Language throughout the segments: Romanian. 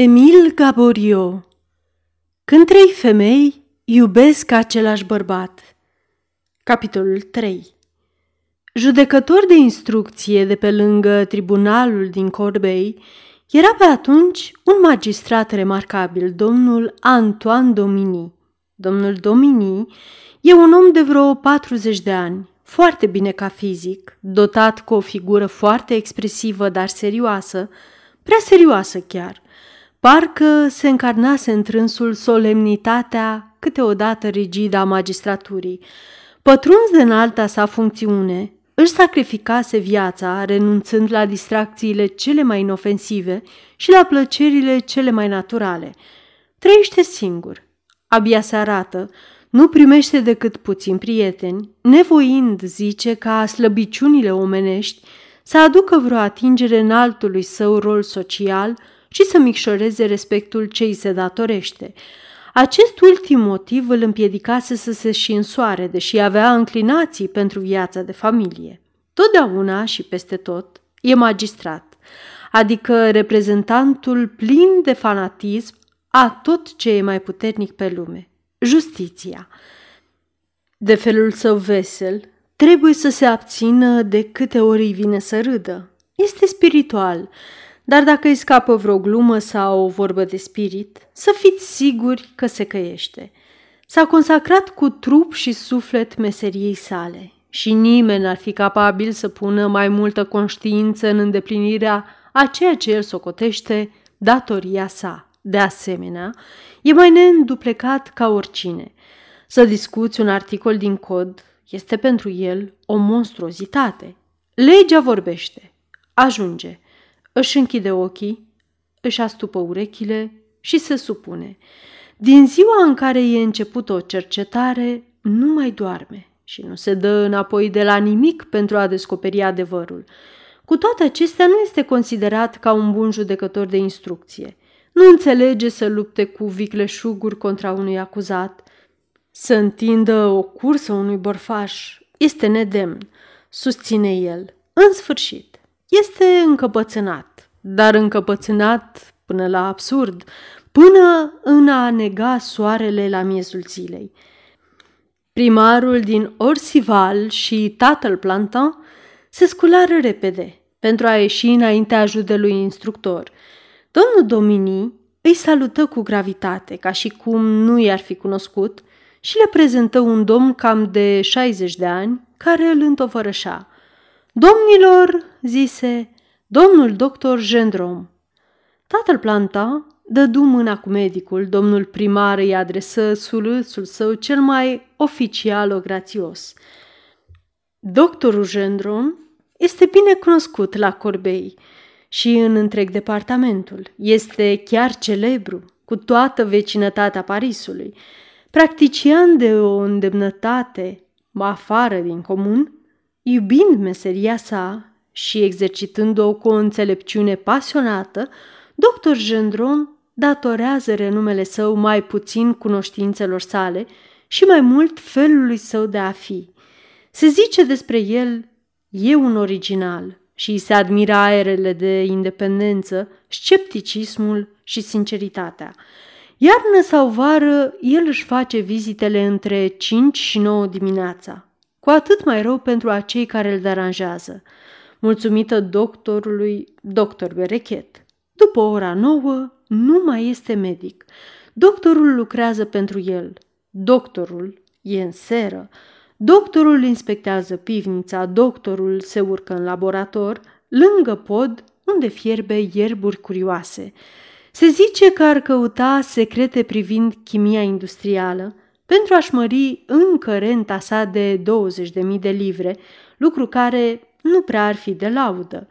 Emil Gaborio. Când trei femei iubesc același bărbat. Capitolul 3 Judecător de instrucție de pe lângă tribunalul din Corbei era pe atunci un magistrat remarcabil, domnul Antoine Domini. Domnul Domini e un om de vreo 40 de ani, foarte bine ca fizic, dotat cu o figură foarte expresivă, dar serioasă, prea serioasă chiar – Parcă se încarnase în trânsul solemnitatea câteodată rigidă a magistraturii. Pătruns de înalta sa funcțiune, își sacrificase viața, renunțând la distracțiile cele mai inofensive și la plăcerile cele mai naturale. Trăiește singur, abia se arată, nu primește decât puțini prieteni, nevoind, zice, ca slăbiciunile omenești să aducă vreo atingere în altului său rol social – și să micșoreze respectul ce îi se datorește. Acest ultim motiv îl împiedicase să se și însoare, deși avea înclinații pentru viața de familie. Totdeauna și peste tot e magistrat, adică reprezentantul plin de fanatism a tot ce e mai puternic pe lume, justiția. De felul său vesel, trebuie să se abțină de câte ori îi vine să râdă. Este spiritual, dar dacă îi scapă vreo glumă sau o vorbă de spirit, să fiți siguri că se căiește. S-a consacrat cu trup și suflet meseriei sale și nimeni n-ar fi capabil să pună mai multă conștiință în îndeplinirea a ceea ce el socotește datoria sa. De asemenea, e mai neînduplecat ca oricine. Să discuți un articol din cod este pentru el o monstruozitate. Legea vorbește. Ajunge își închide ochii, își astupă urechile și se supune. Din ziua în care e început o cercetare, nu mai doarme și nu se dă înapoi de la nimic pentru a descoperi adevărul. Cu toate acestea, nu este considerat ca un bun judecător de instrucție. Nu înțelege să lupte cu vicleșuguri contra unui acuzat, să întindă o cursă unui borfaș. Este nedemn, susține el. În sfârșit, este încăpățânat, dar încăpățânat până la absurd, până în a nega soarele la miezul zilei. Primarul din Orsival și tatăl Plantin se sculară repede pentru a ieși înaintea judelui instructor. Domnul Domini îi salută cu gravitate, ca și cum nu i-ar fi cunoscut, și le prezentă un domn cam de 60 de ani, care îl întovărășa. Domnilor, zise, domnul doctor Gendrom. Tatăl planta dădu mâna cu medicul, domnul primar îi adresă sulâțul său cel mai oficial grațios. Doctorul Gendrom este bine cunoscut la Corbei și în întreg departamentul. Este chiar celebru, cu toată vecinătatea Parisului. Practician de o îndemnătate afară din comun, Iubind meseria sa și exercitând-o cu o înțelepciune pasionată, doctor Gendron datorează renumele său mai puțin cunoștințelor sale și mai mult felului său de a fi. Se zice despre el, e un original și îi se admiră aerele de independență, scepticismul și sinceritatea. Iarnă sau vară, el își face vizitele între 5 și 9 dimineața, cu atât mai rău pentru acei care îl deranjează. Mulțumită doctorului, doctor Berechet. După ora nouă, nu mai este medic. Doctorul lucrează pentru el. Doctorul e în seră. Doctorul inspectează pivnița, doctorul se urcă în laborator, lângă pod, unde fierbe ierburi curioase. Se zice că ar căuta secrete privind chimia industrială, pentru a-și mări încă renta sa de 20.000 de livre, lucru care nu prea ar fi de laudă.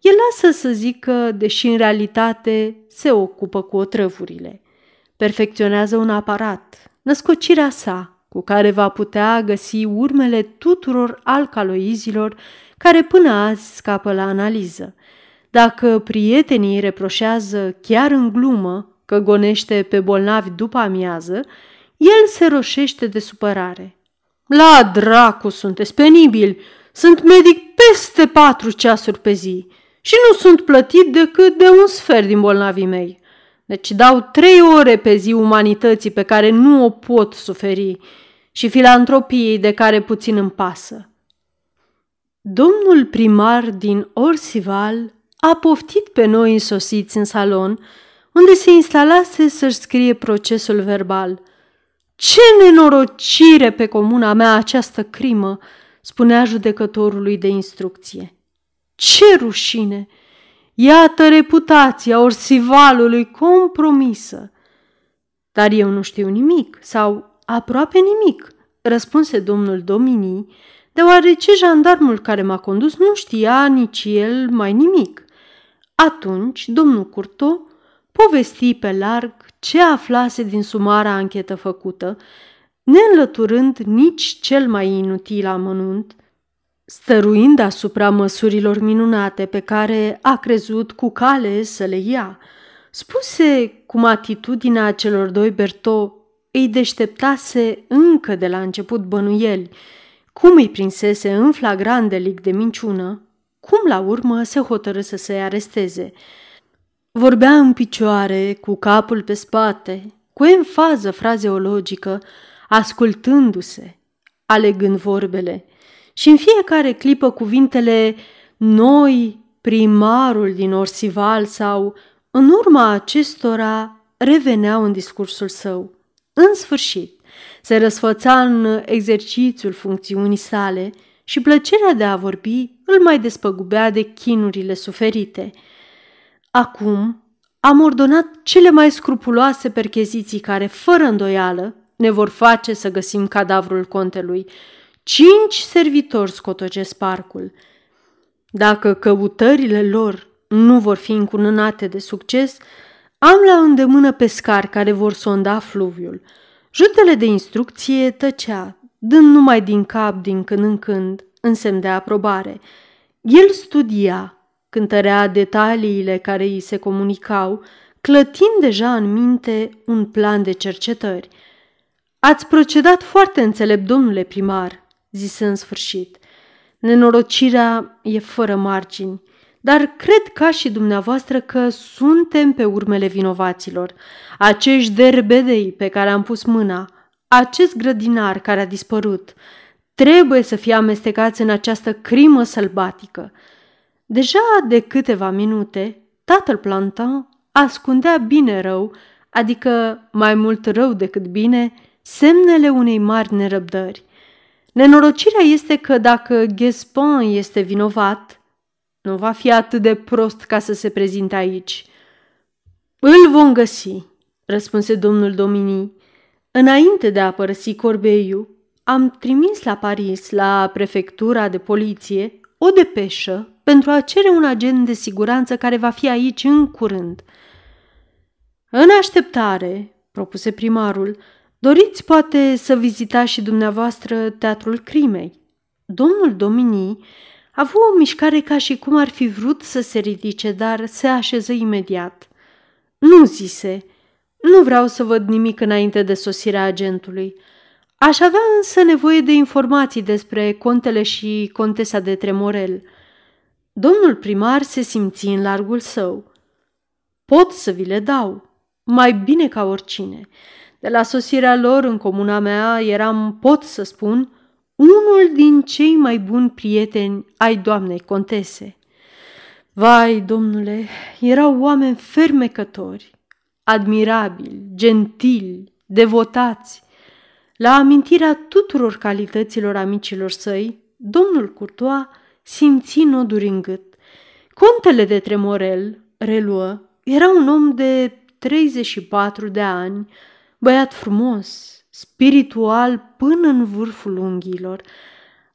El lasă să zică, deși în realitate se ocupă cu otrăvurile. Perfecționează un aparat, născocirea sa, cu care va putea găsi urmele tuturor alcaloizilor care până azi scapă la analiză. Dacă prietenii reproșează chiar în glumă că gonește pe bolnavi după amiază, el se roșește de supărare. La dracu sunteți penibili! Sunt medic peste patru ceasuri pe zi și nu sunt plătit decât de un sfert din bolnavii mei. Deci dau trei ore pe zi umanității pe care nu o pot suferi și filantropiei de care puțin îmi pasă. Domnul primar din Orsival a poftit pe noi sosiți în salon, unde se instalase să-și scrie procesul verbal. Ce nenorocire pe comuna mea această crimă, spunea judecătorului de instrucție. Ce rușine! Iată reputația orsivalului compromisă. Dar eu nu știu nimic sau aproape nimic, răspunse domnul Domini, deoarece jandarmul care m-a condus nu știa nici el mai nimic. Atunci, domnul Curto povesti pe larg ce aflase din sumara anchetă făcută, neînlăturând nici cel mai inutil amănunt, stăruind asupra măsurilor minunate pe care a crezut cu cale să le ia. Spuse cum atitudinea celor doi Berto îi deșteptase încă de la început bănuieli, cum îi prinsese în flagrant delict de minciună, cum la urmă se hotărâ să se aresteze. Vorbea în picioare, cu capul pe spate, cu enfază frazeologică, ascultându-se, alegând vorbele – și în fiecare clipă cuvintele noi, primarul din Orsival sau în urma acestora reveneau în discursul său. În sfârșit, se răsfăța în exercițiul funcțiunii sale și plăcerea de a vorbi îl mai despăgubea de chinurile suferite. Acum am ordonat cele mai scrupuloase percheziții care, fără îndoială, ne vor face să găsim cadavrul contelui Cinci servitori scotocesc parcul. Dacă căutările lor nu vor fi încununate de succes, am la îndemână pescari care vor sonda fluviul. Jutele de instrucție tăcea, dând numai din cap din când în când, în semn de aprobare. El studia, cântărea detaliile care îi se comunicau, clătind deja în minte un plan de cercetări. Ați procedat foarte înțelept, domnule primar, zise în sfârșit. Nenorocirea e fără margini, dar cred ca și dumneavoastră că suntem pe urmele vinovaților. Acești derbedei pe care am pus mâna, acest grădinar care a dispărut, trebuie să fie amestecați în această crimă sălbatică. Deja de câteva minute, tatăl Plantin ascundea bine rău, adică mai mult rău decât bine, semnele unei mari nerăbdări. Nenorocirea este că dacă Gespin este vinovat, nu va fi atât de prost ca să se prezinte aici. Îl vom găsi, răspunse domnul Domini. Înainte de a părăsi Corbeiu, am trimis la Paris, la prefectura de poliție, o depeșă pentru a cere un agent de siguranță care va fi aici în curând. În așteptare, propuse primarul, Doriți poate să vizitați și dumneavoastră teatrul crimei. Domnul Domini a avut o mișcare ca și cum ar fi vrut să se ridice, dar se așeză imediat. Nu zise, nu vreau să văd nimic înainte de sosirea agentului. Aș avea însă nevoie de informații despre contele și contesa de Tremorel. Domnul primar se simți în largul său. Pot să vi le dau, mai bine ca oricine. De la sosirea lor în comuna mea eram, pot să spun, unul din cei mai buni prieteni ai doamnei contese. Vai, domnule, erau oameni fermecători, admirabili, gentili, devotați. La amintirea tuturor calităților amicilor săi, domnul Curtoa simți noduri în gât. Contele de Tremorel, reluă, era un om de 34 de ani, băiat frumos, spiritual până în vârful unghiilor.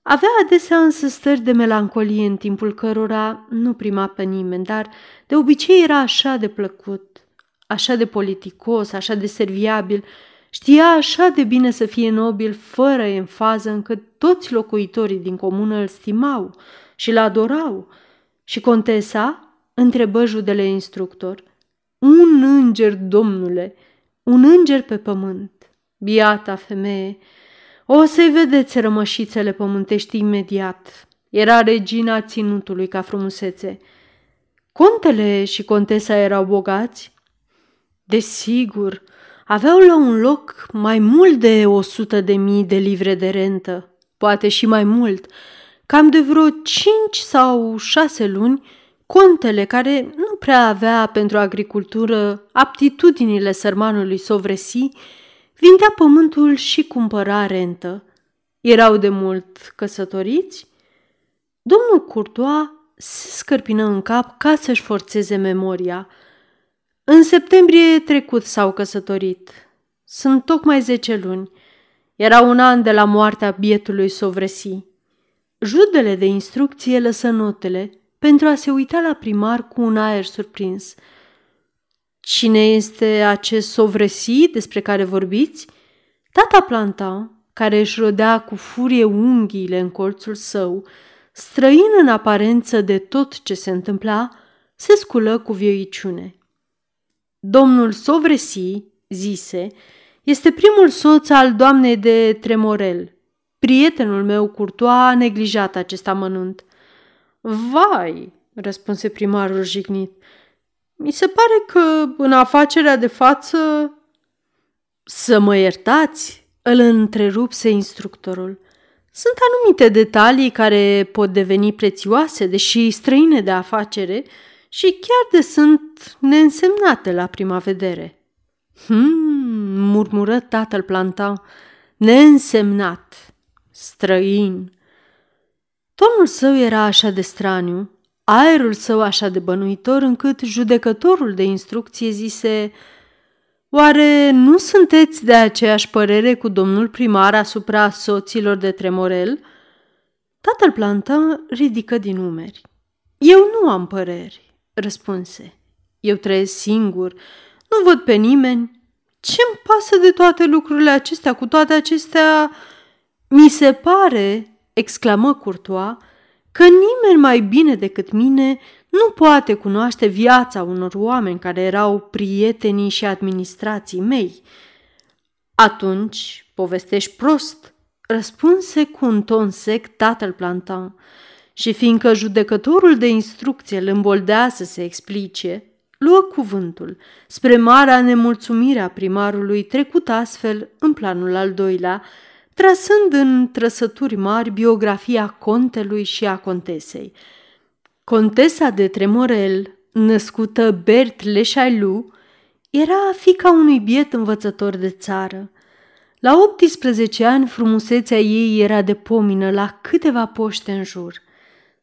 Avea adesea însă stări de melancolie în timpul cărora nu prima pe nimeni, dar de obicei era așa de plăcut, așa de politicos, așa de serviabil, știa așa de bine să fie nobil fără enfază încât toți locuitorii din comună îl stimau și îl adorau. Și contesa întrebă judele instructor. Un înger, domnule!" un înger pe pământ. Biata femeie, o să-i vedeți rămășițele pământești imediat. Era regina ținutului ca frumusețe. Contele și contesa erau bogați? Desigur, aveau la un loc mai mult de o sută de mii de livre de rentă, poate și mai mult. Cam de vreo cinci sau șase luni, contele, care nu prea avea pentru agricultură aptitudinile sărmanului Sovresi, vindea pământul și cumpăra rentă. Erau de mult căsătoriți? Domnul Courtois se scărpină în cap ca să-și forțeze memoria. În septembrie trecut s-au căsătorit. Sunt tocmai zece luni. Era un an de la moartea bietului Sovresi. Judele de instrucție lăsă notele pentru a se uita la primar cu un aer surprins. Cine este acest Sovresi despre care vorbiți? Tata Plantan, care își rodea cu furie unghiile în colțul său, străin în aparență de tot ce se întâmpla, se sculă cu vioiciune. Domnul Sovresi, zise, este primul soț al doamnei de Tremorel. Prietenul meu curtoa a neglijat acest amănunt. Vai, răspunse primarul jignit, mi se pare că în afacerea de față... Să mă iertați, îl întrerupse instructorul. Sunt anumite detalii care pot deveni prețioase, deși străine de afacere, și chiar de sunt neînsemnate la prima vedere. Hmm, murmură tatăl plantan, neînsemnat, străin. Tonul său era așa de straniu, aerul său așa de bănuitor, încât judecătorul de instrucție zise Oare nu sunteți de aceeași părere cu domnul primar asupra soților de Tremorel?" Tatăl plantă ridică din umeri. Eu nu am păreri, răspunse. Eu trăiesc singur, nu văd pe nimeni. Ce-mi pasă de toate lucrurile acestea? Cu toate acestea, mi se pare, exclamă Curtoa, că nimeni mai bine decât mine nu poate cunoaște viața unor oameni care erau prietenii și administrații mei. Atunci povestești prost, răspunse cu un ton sec tatăl plantan. Și fiindcă judecătorul de instrucție îl îmboldea să se explice, luă cuvântul, spre marea nemulțumire a primarului trecut astfel în planul al doilea, trasând în trăsături mari biografia contelui și a contesei – Contesa de Tremorel, născută Bert Leșailu, era fica unui biet învățător de țară. La 18 ani frumusețea ei era de pomină la câteva poște în jur,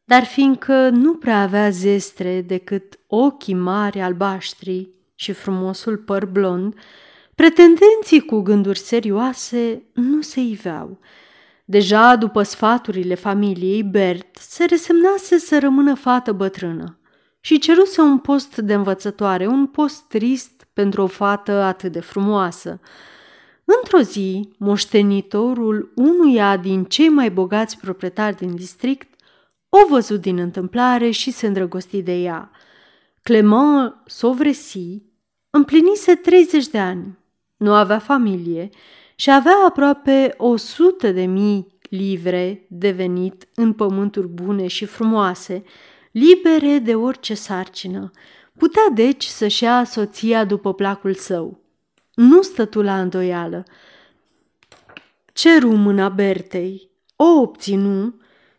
dar fiindcă nu prea avea zestre decât ochii mari albaștri și frumosul păr blond, pretendenții cu gânduri serioase nu se iveau – Deja după sfaturile familiei, Bert se resemnase să rămână fată bătrână și ceruse un post de învățătoare, un post trist pentru o fată atât de frumoasă. Într-o zi, moștenitorul unuia din cei mai bogați proprietari din district o văzut din întâmplare și se îndrăgosti de ea. Clement Sovresi împlinise 30 de ani, nu avea familie și avea aproape o sută de mii livre de venit în pământuri bune și frumoase, libere de orice sarcină. Putea deci să-și ia soția după placul său. Nu stătu la îndoială. Ceru mâna Bertei, o obținu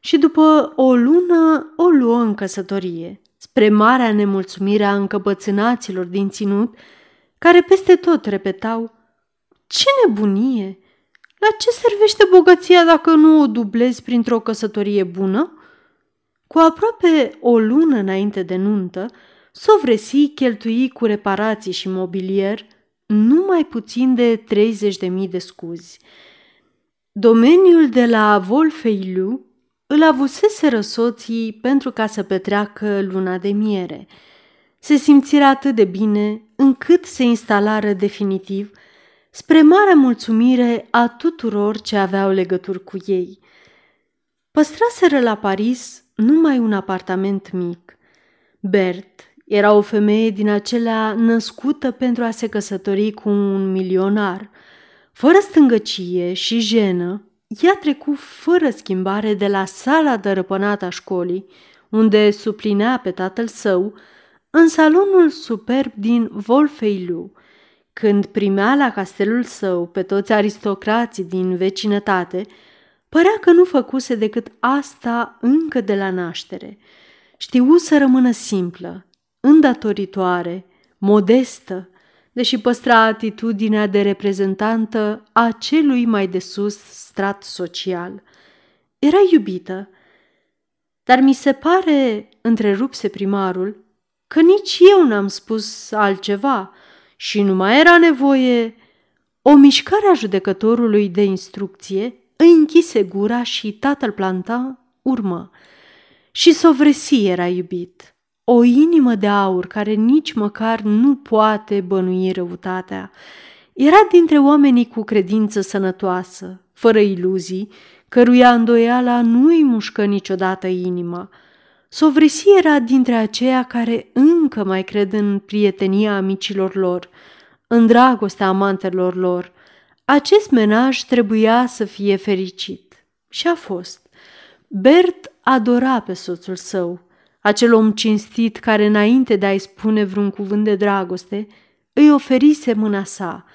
și după o lună o luă în căsătorie, spre marea nemulțumire a încăpățânaților din ținut, care peste tot repetau ce nebunie! La ce servește bogăția dacă nu o dublezi printr-o căsătorie bună? Cu aproape o lună înainte de nuntă, Sovresi cheltui cu reparații și mobilier numai puțin de 30.000 de scuzi. Domeniul de la Volfeilu îl avusese soții pentru ca să petreacă luna de miere. Se simțiră atât de bine încât se instalară definitiv – spre mare mulțumire a tuturor ce aveau legături cu ei. Păstraseră la Paris numai un apartament mic. Bert era o femeie din acelea născută pentru a se căsători cu un milionar. Fără stângăcie și jenă, ea trecu fără schimbare de la sala dărăpânată a școlii, unde suplinea pe tatăl său, în salonul superb din Volfeilu – Când primea la castelul său pe toți aristocrații din vecinătate, părea că nu făcuse decât asta încă de la naștere. Știu să rămână simplă, îndatoritoare, modestă, deși păstra atitudinea de reprezentantă a celui mai de sus strat social. Era iubită, dar mi se pare, întrerupse primarul, că nici eu n-am spus altceva și nu mai era nevoie. O mișcare a judecătorului de instrucție îi închise gura și tatăl planta urmă. Și sovresi era iubit, o inimă de aur care nici măcar nu poate bănui răutatea. Era dintre oamenii cu credință sănătoasă, fără iluzii, căruia îndoiala nu îi mușcă niciodată inima. Sovresi era dintre aceia care încă mai cred în prietenia amicilor lor, în dragostea amantelor lor. Acest menaj trebuia să fie fericit. Și a fost. Bert adora pe soțul său, acel om cinstit care, înainte de a-i spune vreun cuvânt de dragoste, îi oferise mâna sa.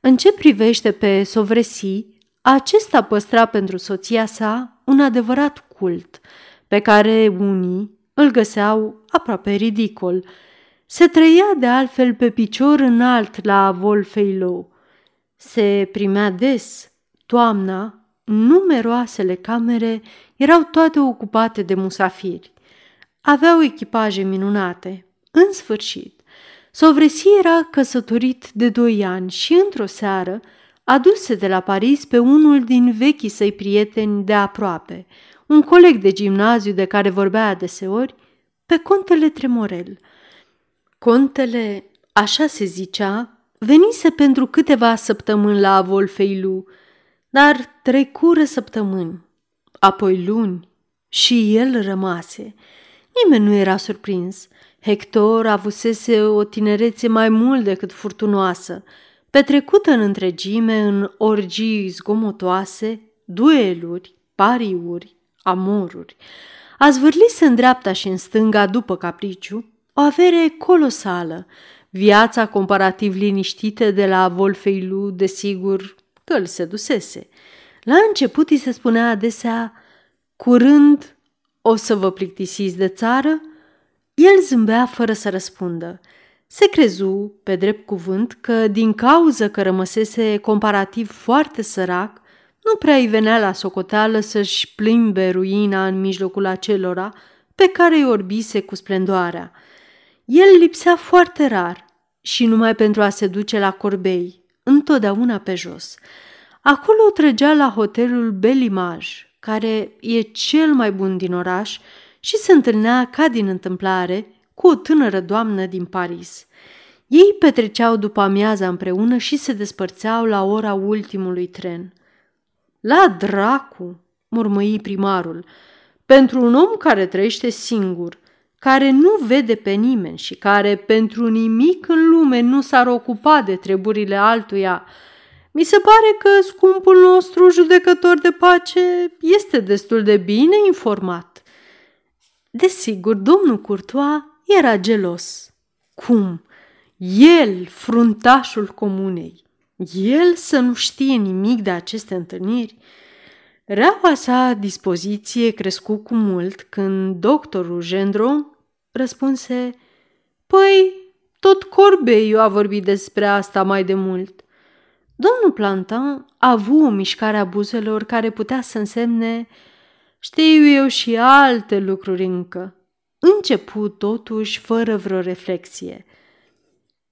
În ce privește pe Sovresi, acesta păstra pentru soția sa un adevărat cult, pe care unii îl găseau aproape ridicol. Se trăia de altfel pe picior înalt la Volfeilo. Se primea des, toamna, numeroasele camere erau toate ocupate de musafiri. Aveau echipaje minunate. În sfârșit, Sovresi era căsătorit de doi ani și într-o seară aduse de la Paris pe unul din vechii săi prieteni de aproape, un coleg de gimnaziu de care vorbea adeseori, pe contele Tremorel. Contele, așa se zicea, venise pentru câteva săptămâni la Volfeilu, dar trecură săptămâni, apoi luni, și el rămase. Nimeni nu era surprins. Hector avusese o tinerețe mai mult decât furtunoasă, petrecută în întregime în orgii zgomotoase, dueluri, pariuri, amoruri. A zvârlise în dreapta și în stânga după capriciu o avere colosală, viața comparativ liniștită de la Volfeilu, desigur, că îl sedusese. La început îi se spunea adesea, curând o să vă plictisiți de țară? El zâmbea fără să răspundă. Se crezu, pe drept cuvânt, că din cauză că rămăsese comparativ foarte sărac, nu prea îi venea la socoteală să-și plimbe ruina în mijlocul acelora pe care îi orbise cu splendoarea. El lipsea foarte rar și numai pentru a se duce la corbei, întotdeauna pe jos. Acolo o trăgea la hotelul Belimaj, care e cel mai bun din oraș, și se întâlnea ca din întâmplare cu o tânără doamnă din Paris. Ei petreceau după amiaza împreună și se despărțeau la ora ultimului tren. La dracu, murmăi primarul, pentru un om care trăiește singur, care nu vede pe nimeni și care pentru nimic în lume nu s-ar ocupa de treburile altuia, mi se pare că scumpul nostru judecător de pace este destul de bine informat. Desigur, domnul Courtois era gelos. Cum? El, fruntașul comunei, el să nu știe nimic de aceste întâlniri? Reaua sa dispoziție crescu cu mult când doctorul Gendro răspunse Păi, tot Corbeiu a vorbit despre asta mai de mult. Domnul Plantin a avut o mișcare a buzelor care putea să însemne știu eu și alte lucruri încă. Început totuși fără vreo reflexie.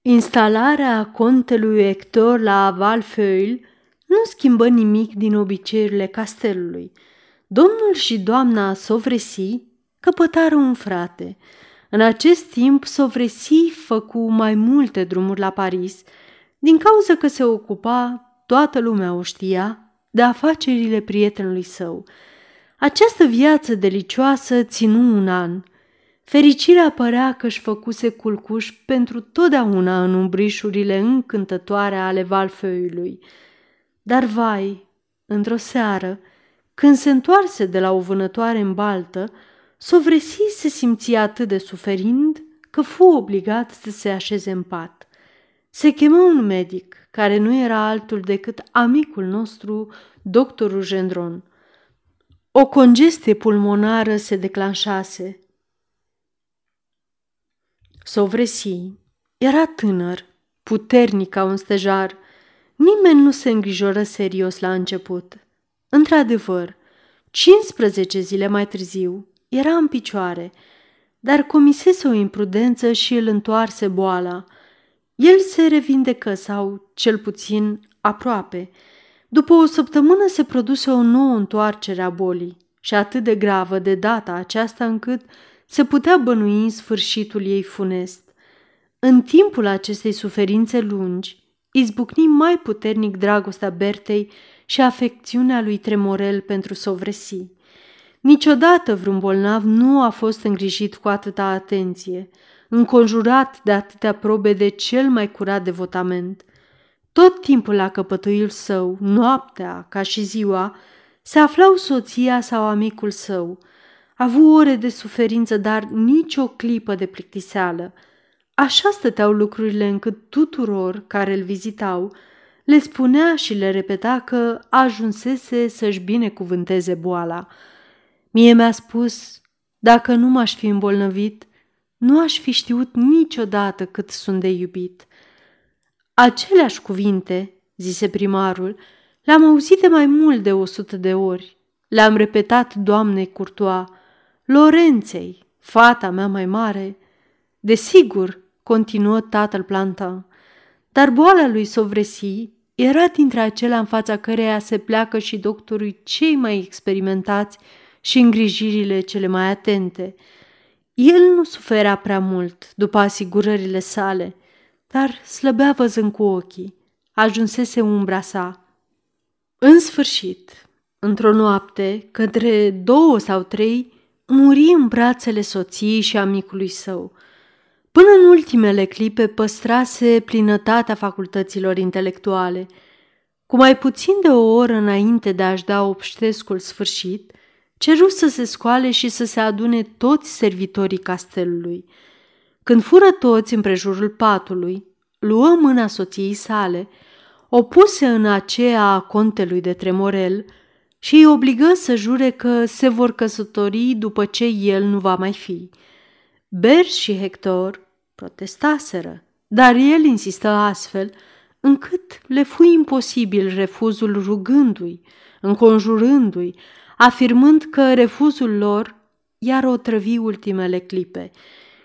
Instalarea contelui Hector la Valfeuil nu schimbă nimic din obiceiurile castelului. Domnul și doamna Sovresi căpătară un frate. În acest timp, Sovresi făcu mai multe drumuri la Paris – din cauza că se ocupa, toată lumea o știa, de afacerile prietenului său. Această viață delicioasă ținu un an. Fericirea părea că își făcuse culcuș pentru totdeauna în umbrișurile încântătoare ale Valfeuului. Dar vai, într-o seară, când se întoarse de la o vânătoare în baltă, Sovresi se simția atât de suferind că fu obligat să se așeze în pat. Se chemă un medic, care nu era altul decât amicul nostru, doctorul Gendron. O congestie pulmonară se declanșase. Sovresi era tânăr, puternic ca un stejar. Nimeni nu se îngrijoră serios la început. Într-adevăr, 15 zile mai târziu era în picioare, dar comisese o imprudență și îl întoarse boala. El se revindecă sau, cel puțin, aproape. După o săptămână se produse o nouă întoarcere a bolii și atât de gravă de data aceasta încât se putea bănui sfârșitul ei funest. În timpul acestei suferințe lungi, izbucni mai puternic dragostea Bertei și afecțiunea lui Tremorel pentru sovresi. Niciodată vreun bolnav nu a fost îngrijit cu atâta atenție, înconjurat de atâtea probe de cel mai curat devotament. Tot timpul la căpătâiul său, noaptea ca și ziua, se aflau soția sau amicul său. A avut ore de suferință, dar nici o clipă de plictiseală. Așa stăteau lucrurile încât tuturor care îl vizitau le spunea și le repeta că ajunsese să-și binecuvânteze boala. Mie mi-a spus, dacă nu m-aș fi îmbolnăvit, nu aș fi știut niciodată cât sunt de iubit. Aceleași cuvinte, zise primarul, le-am auzit de mai mult de o sută de ori. Le-am repetat doamnei Curtoa, Lorenței, fata mea mai mare. Desigur, continuă tatăl Plantin, dar boala lui Sovresi era dintre acelea în fața căreia se pleacă și doctorul cei mai experimentați și îngrijirile cele mai atente. El nu suferea prea mult după asigurările sale, dar slăbea văzând cu ochii. Ajunsese umbra sa. În sfârșit, într-o noapte, către două sau trei, muri în brațele soției și amicului său. Până în ultimele clipe păstrase plinătatea facultăților intelectuale. Cu mai puțin de o oră înainte de a-și da obștescul sfârșit, ceru să se scoale și să se adune toți servitorii castelului. Când fură toți împrejurul patului, luă mâna soției sale, o puse în aceea a contelui de Tremorel și îi obligă să jure că se vor căsători după ce el nu va mai fi. Ber și Hector protestaseră, dar el insistă astfel încât le fu imposibil refuzul rugându-i, înconjurându-i, afirmând că refuzul lor iar o trăvi ultimele clipe.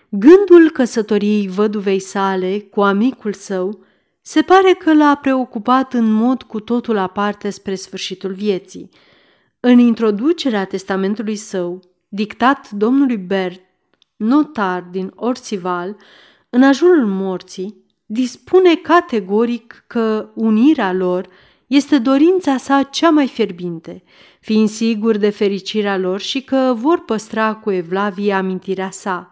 Gândul căsătoriei văduvei sale cu amicul său se pare că l-a preocupat în mod cu totul aparte spre sfârșitul vieții. În introducerea testamentului său, dictat domnului Bert, notar din Orsival, în ajunul morții, dispune categoric că unirea lor este dorința sa cea mai fierbinte, fiind sigur de fericirea lor și că vor păstra cu evlavie amintirea sa.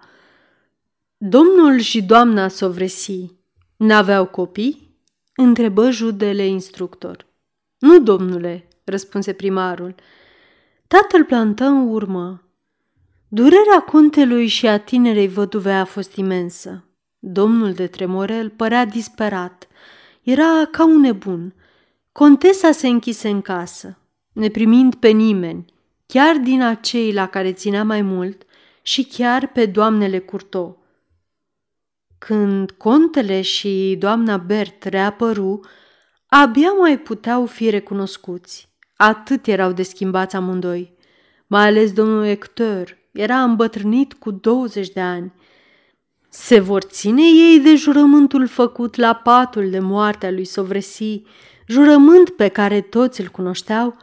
Domnul și doamna Sovresi n-aveau copii? întrebă judele instructor. Nu, domnule, răspunse primarul. Tatăl plantă în urmă. Durerea contelui și a tinerei văduve a fost imensă. Domnul de Tremorel părea disperat. Era ca un nebun. Contesa se închise în casă, neprimind pe nimeni, chiar din acei la care ținea mai mult și chiar pe doamnele Curto. Când contele și doamna Bert reapăru, abia mai puteau fi recunoscuți. Atât erau de schimbați amândoi. Mai ales domnul Hector era îmbătrânit cu 20 de ani. Se vor ține ei de jurământul făcut la patul de moarte a lui Sovresi, jurământ pe care toți îl cunoșteau?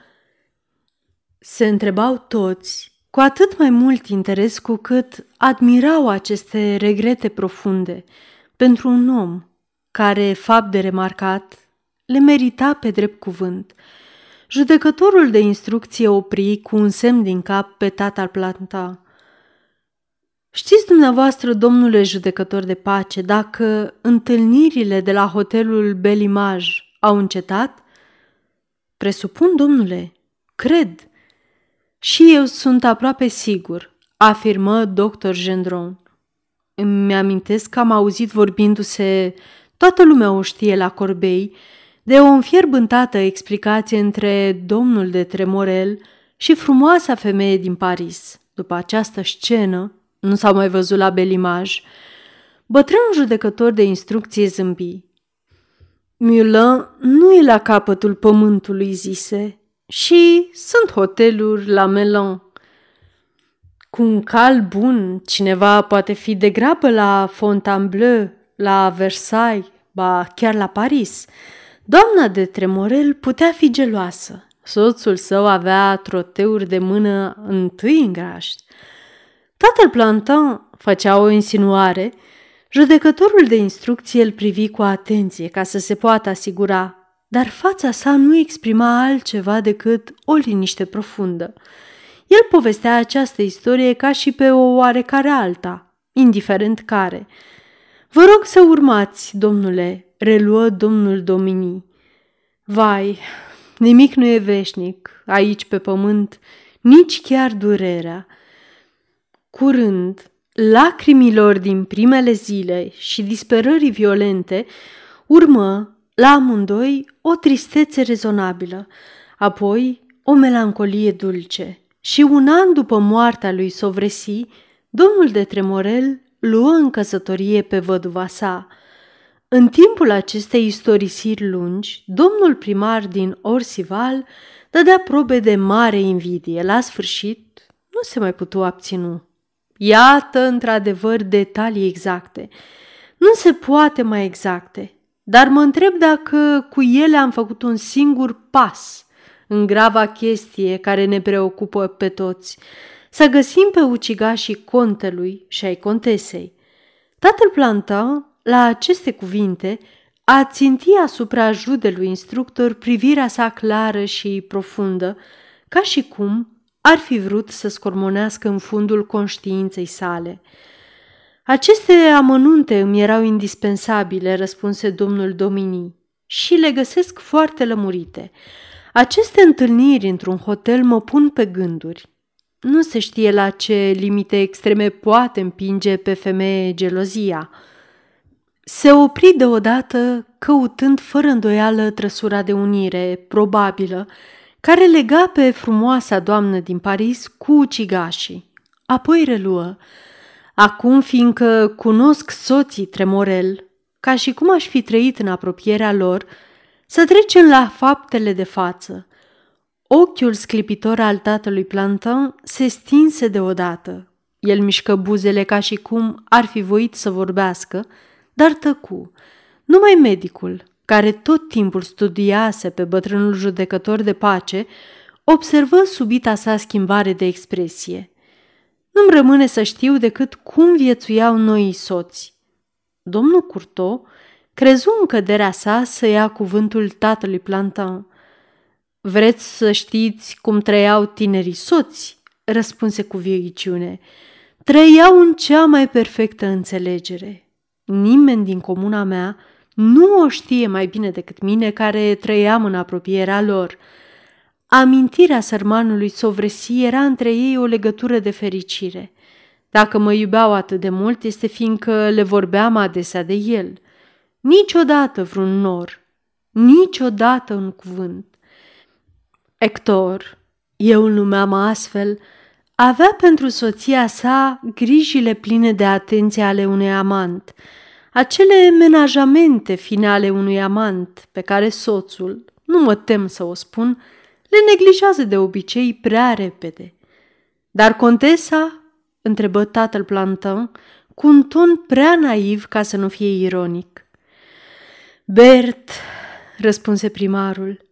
Se întrebau toți, cu atât mai mult interes cu cât admirau aceste regrete profunde pentru un om care, fapt de remarcat, le merita pe drept cuvânt. Judecătorul de instrucție opri cu un semn din cap pe tatăl planta. Știți dumneavoastră, domnule judecător de pace, dacă întâlnirile de la hotelul Belimaj au încetat? Presupun, domnule, cred. Și eu sunt aproape sigur, afirmă doctor Gendron. Îmi amintesc că am auzit vorbindu-se Toată lumea o știe la Corbei, de o înfierbântată explicație între domnul de Tremorel și frumoasa femeie din Paris. După această scenă, nu s-au mai văzut la Belimaj, bătrânul judecător de instrucție zâmbi. Mulin nu e la capătul pământului, zise, și sunt hoteluri la Melun. Cu un cal bun, cineva poate fi de grabă la Fontainebleau, la Versailles, ba chiar la Paris. Doamna de Tremorel putea fi geloasă. Soțul său avea troteuri de mână întâi în graști. Tatăl Plantin făcea o insinuare, judecătorul de instrucție îl privi cu atenție ca să se poată asigura, dar fața sa nu exprima altceva decât o liniște profundă. El povestea această istorie ca și pe o oarecare alta, indiferent care. Vă rog să urmați, domnule, reluă domnul Domini. Vai, nimic nu e veșnic aici pe pământ, nici chiar durerea. Curând, lacrimilor din primele zile și disperării violente, urmă la amândoi o tristețe rezonabilă, apoi o melancolie dulce. Și un an după moartea lui Sovresi, domnul de Tremorel luă în căsătorie pe văduva sa. În timpul acestei istorisiri lungi, domnul primar din Orsival dădea probe de mare invidie. La sfârșit, nu se mai putu abținu. Iată, într-adevăr, detalii exacte. Nu se poate mai exacte, dar mă întreb dacă cu ele am făcut un singur pas în grava chestie care ne preocupă pe toți, să găsim pe ucigașii contelui și ai contesei. Tatăl Plantin, la aceste cuvinte, a ținti asupra judelui instructor privirea sa clară și profundă, ca și cum ar fi vrut să scormonească în fundul conștiinței sale. Aceste amănunte îmi erau indispensabile, răspunse domnul Domini, și le găsesc foarte lămurite. Aceste întâlniri într-un hotel mă pun pe gânduri. Nu se știe la ce limite extreme poate împinge pe femeie gelozia. Se opri deodată, căutând fără îndoială trăsura de unire, probabilă, care lega pe frumoasa doamnă din Paris cu ucigașii. Apoi reluă. Acum, fiindcă cunosc soții Tremorel, ca și cum aș fi trăit în apropierea lor, să trecem la faptele de față. Ochiul sclipitor al tatălui Plantin se stinse deodată. El mișcă buzele ca și cum ar fi voit să vorbească, dar tăcu. Numai medicul, care tot timpul studiase pe bătrânul judecător de pace, observă subita sa schimbare de expresie. Nu-mi rămâne să știu decât cum viețuiau noi soți. Domnul Curto crezu în căderea sa să ia cuvântul tatălui Plantin. Vreți să știți cum trăiau tinerii soți? răspunse cu vioiciune. Trăiau în cea mai perfectă înțelegere. Nimeni din comuna mea nu o știe mai bine decât mine care trăiam în apropierea lor. Amintirea sărmanului Sovresi era între ei o legătură de fericire. Dacă mă iubeau atât de mult, este fiindcă le vorbeam adesea de el – niciodată vreun nor, niciodată un cuvânt. Hector, eu îl numeam astfel, avea pentru soția sa grijile pline de atenție ale unui amant, acele menajamente fine ale unui amant pe care soțul, nu mă tem să o spun, le neglijează de obicei prea repede. Dar contesa, întrebă tatăl Plantin, cu un ton prea naiv ca să nu fie ironic. Bert, răspunse primarul,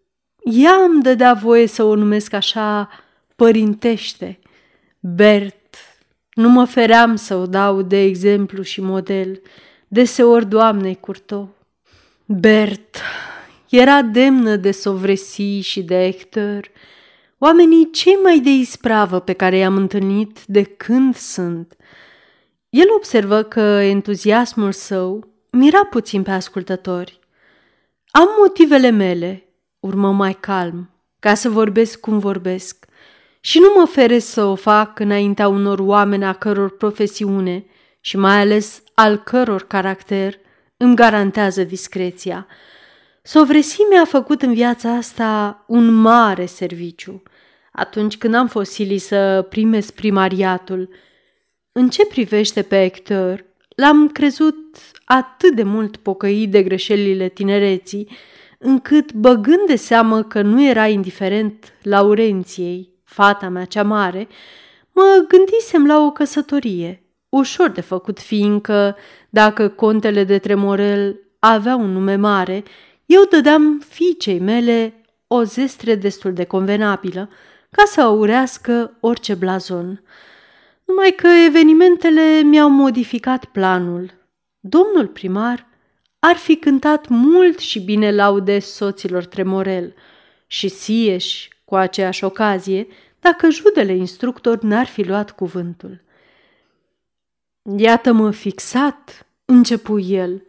ea îmi dădea voie să o numesc așa părintește. Bert, nu mă feream să o dau de exemplu și model, deseori doamnei Curto. Bert era demnă de sovresi și de Hector, oamenii cei mai de ispravă pe care i-am întâlnit de când sunt. El observă că entuziasmul său mira puțin pe ascultători. Am motivele mele, urmă mai calm, ca să vorbesc cum vorbesc și nu mă feresc să o fac înaintea unor oameni a căror profesiune și mai ales al căror caracter îmi garantează discreția. Sovresimea a făcut în viața asta un mare serviciu. Atunci când am fost silii să primesc primariatul, în ce privește pe Hector, l-am crezut atât de mult pocăit de greșelile tinereții, încât, băgând de seamă că nu era indiferent Laurenției, fata mea cea mare, mă gândisem la o căsătorie, ușor de făcut fiindcă, dacă contele de Tremorel avea un nume mare, eu dădeam fiicei mele o zestre destul de convenabilă ca să aurească orice blazon. Numai că evenimentele mi-au modificat planul. Domnul primar ar fi cântat mult și bine laude soților Tremorel și Sieș, cu aceeași ocazie, dacă judele instructor n-ar fi luat cuvântul. Iată-mă fixat, începu el.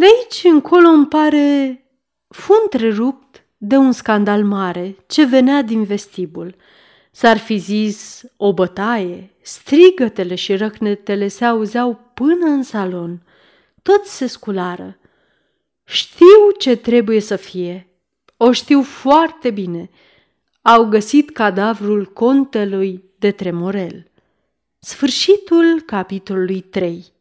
De aici încolo îmi pare fu întrerupt de un scandal mare ce venea din vestibul. S-ar fi zis o bătaie, strigătele și răcnetele se auzeau până în salon. Toți se sculară. Știu ce trebuie să fie. O știu foarte bine. Au găsit cadavrul contelui de Tremorel. Sfârșitul capitolului 3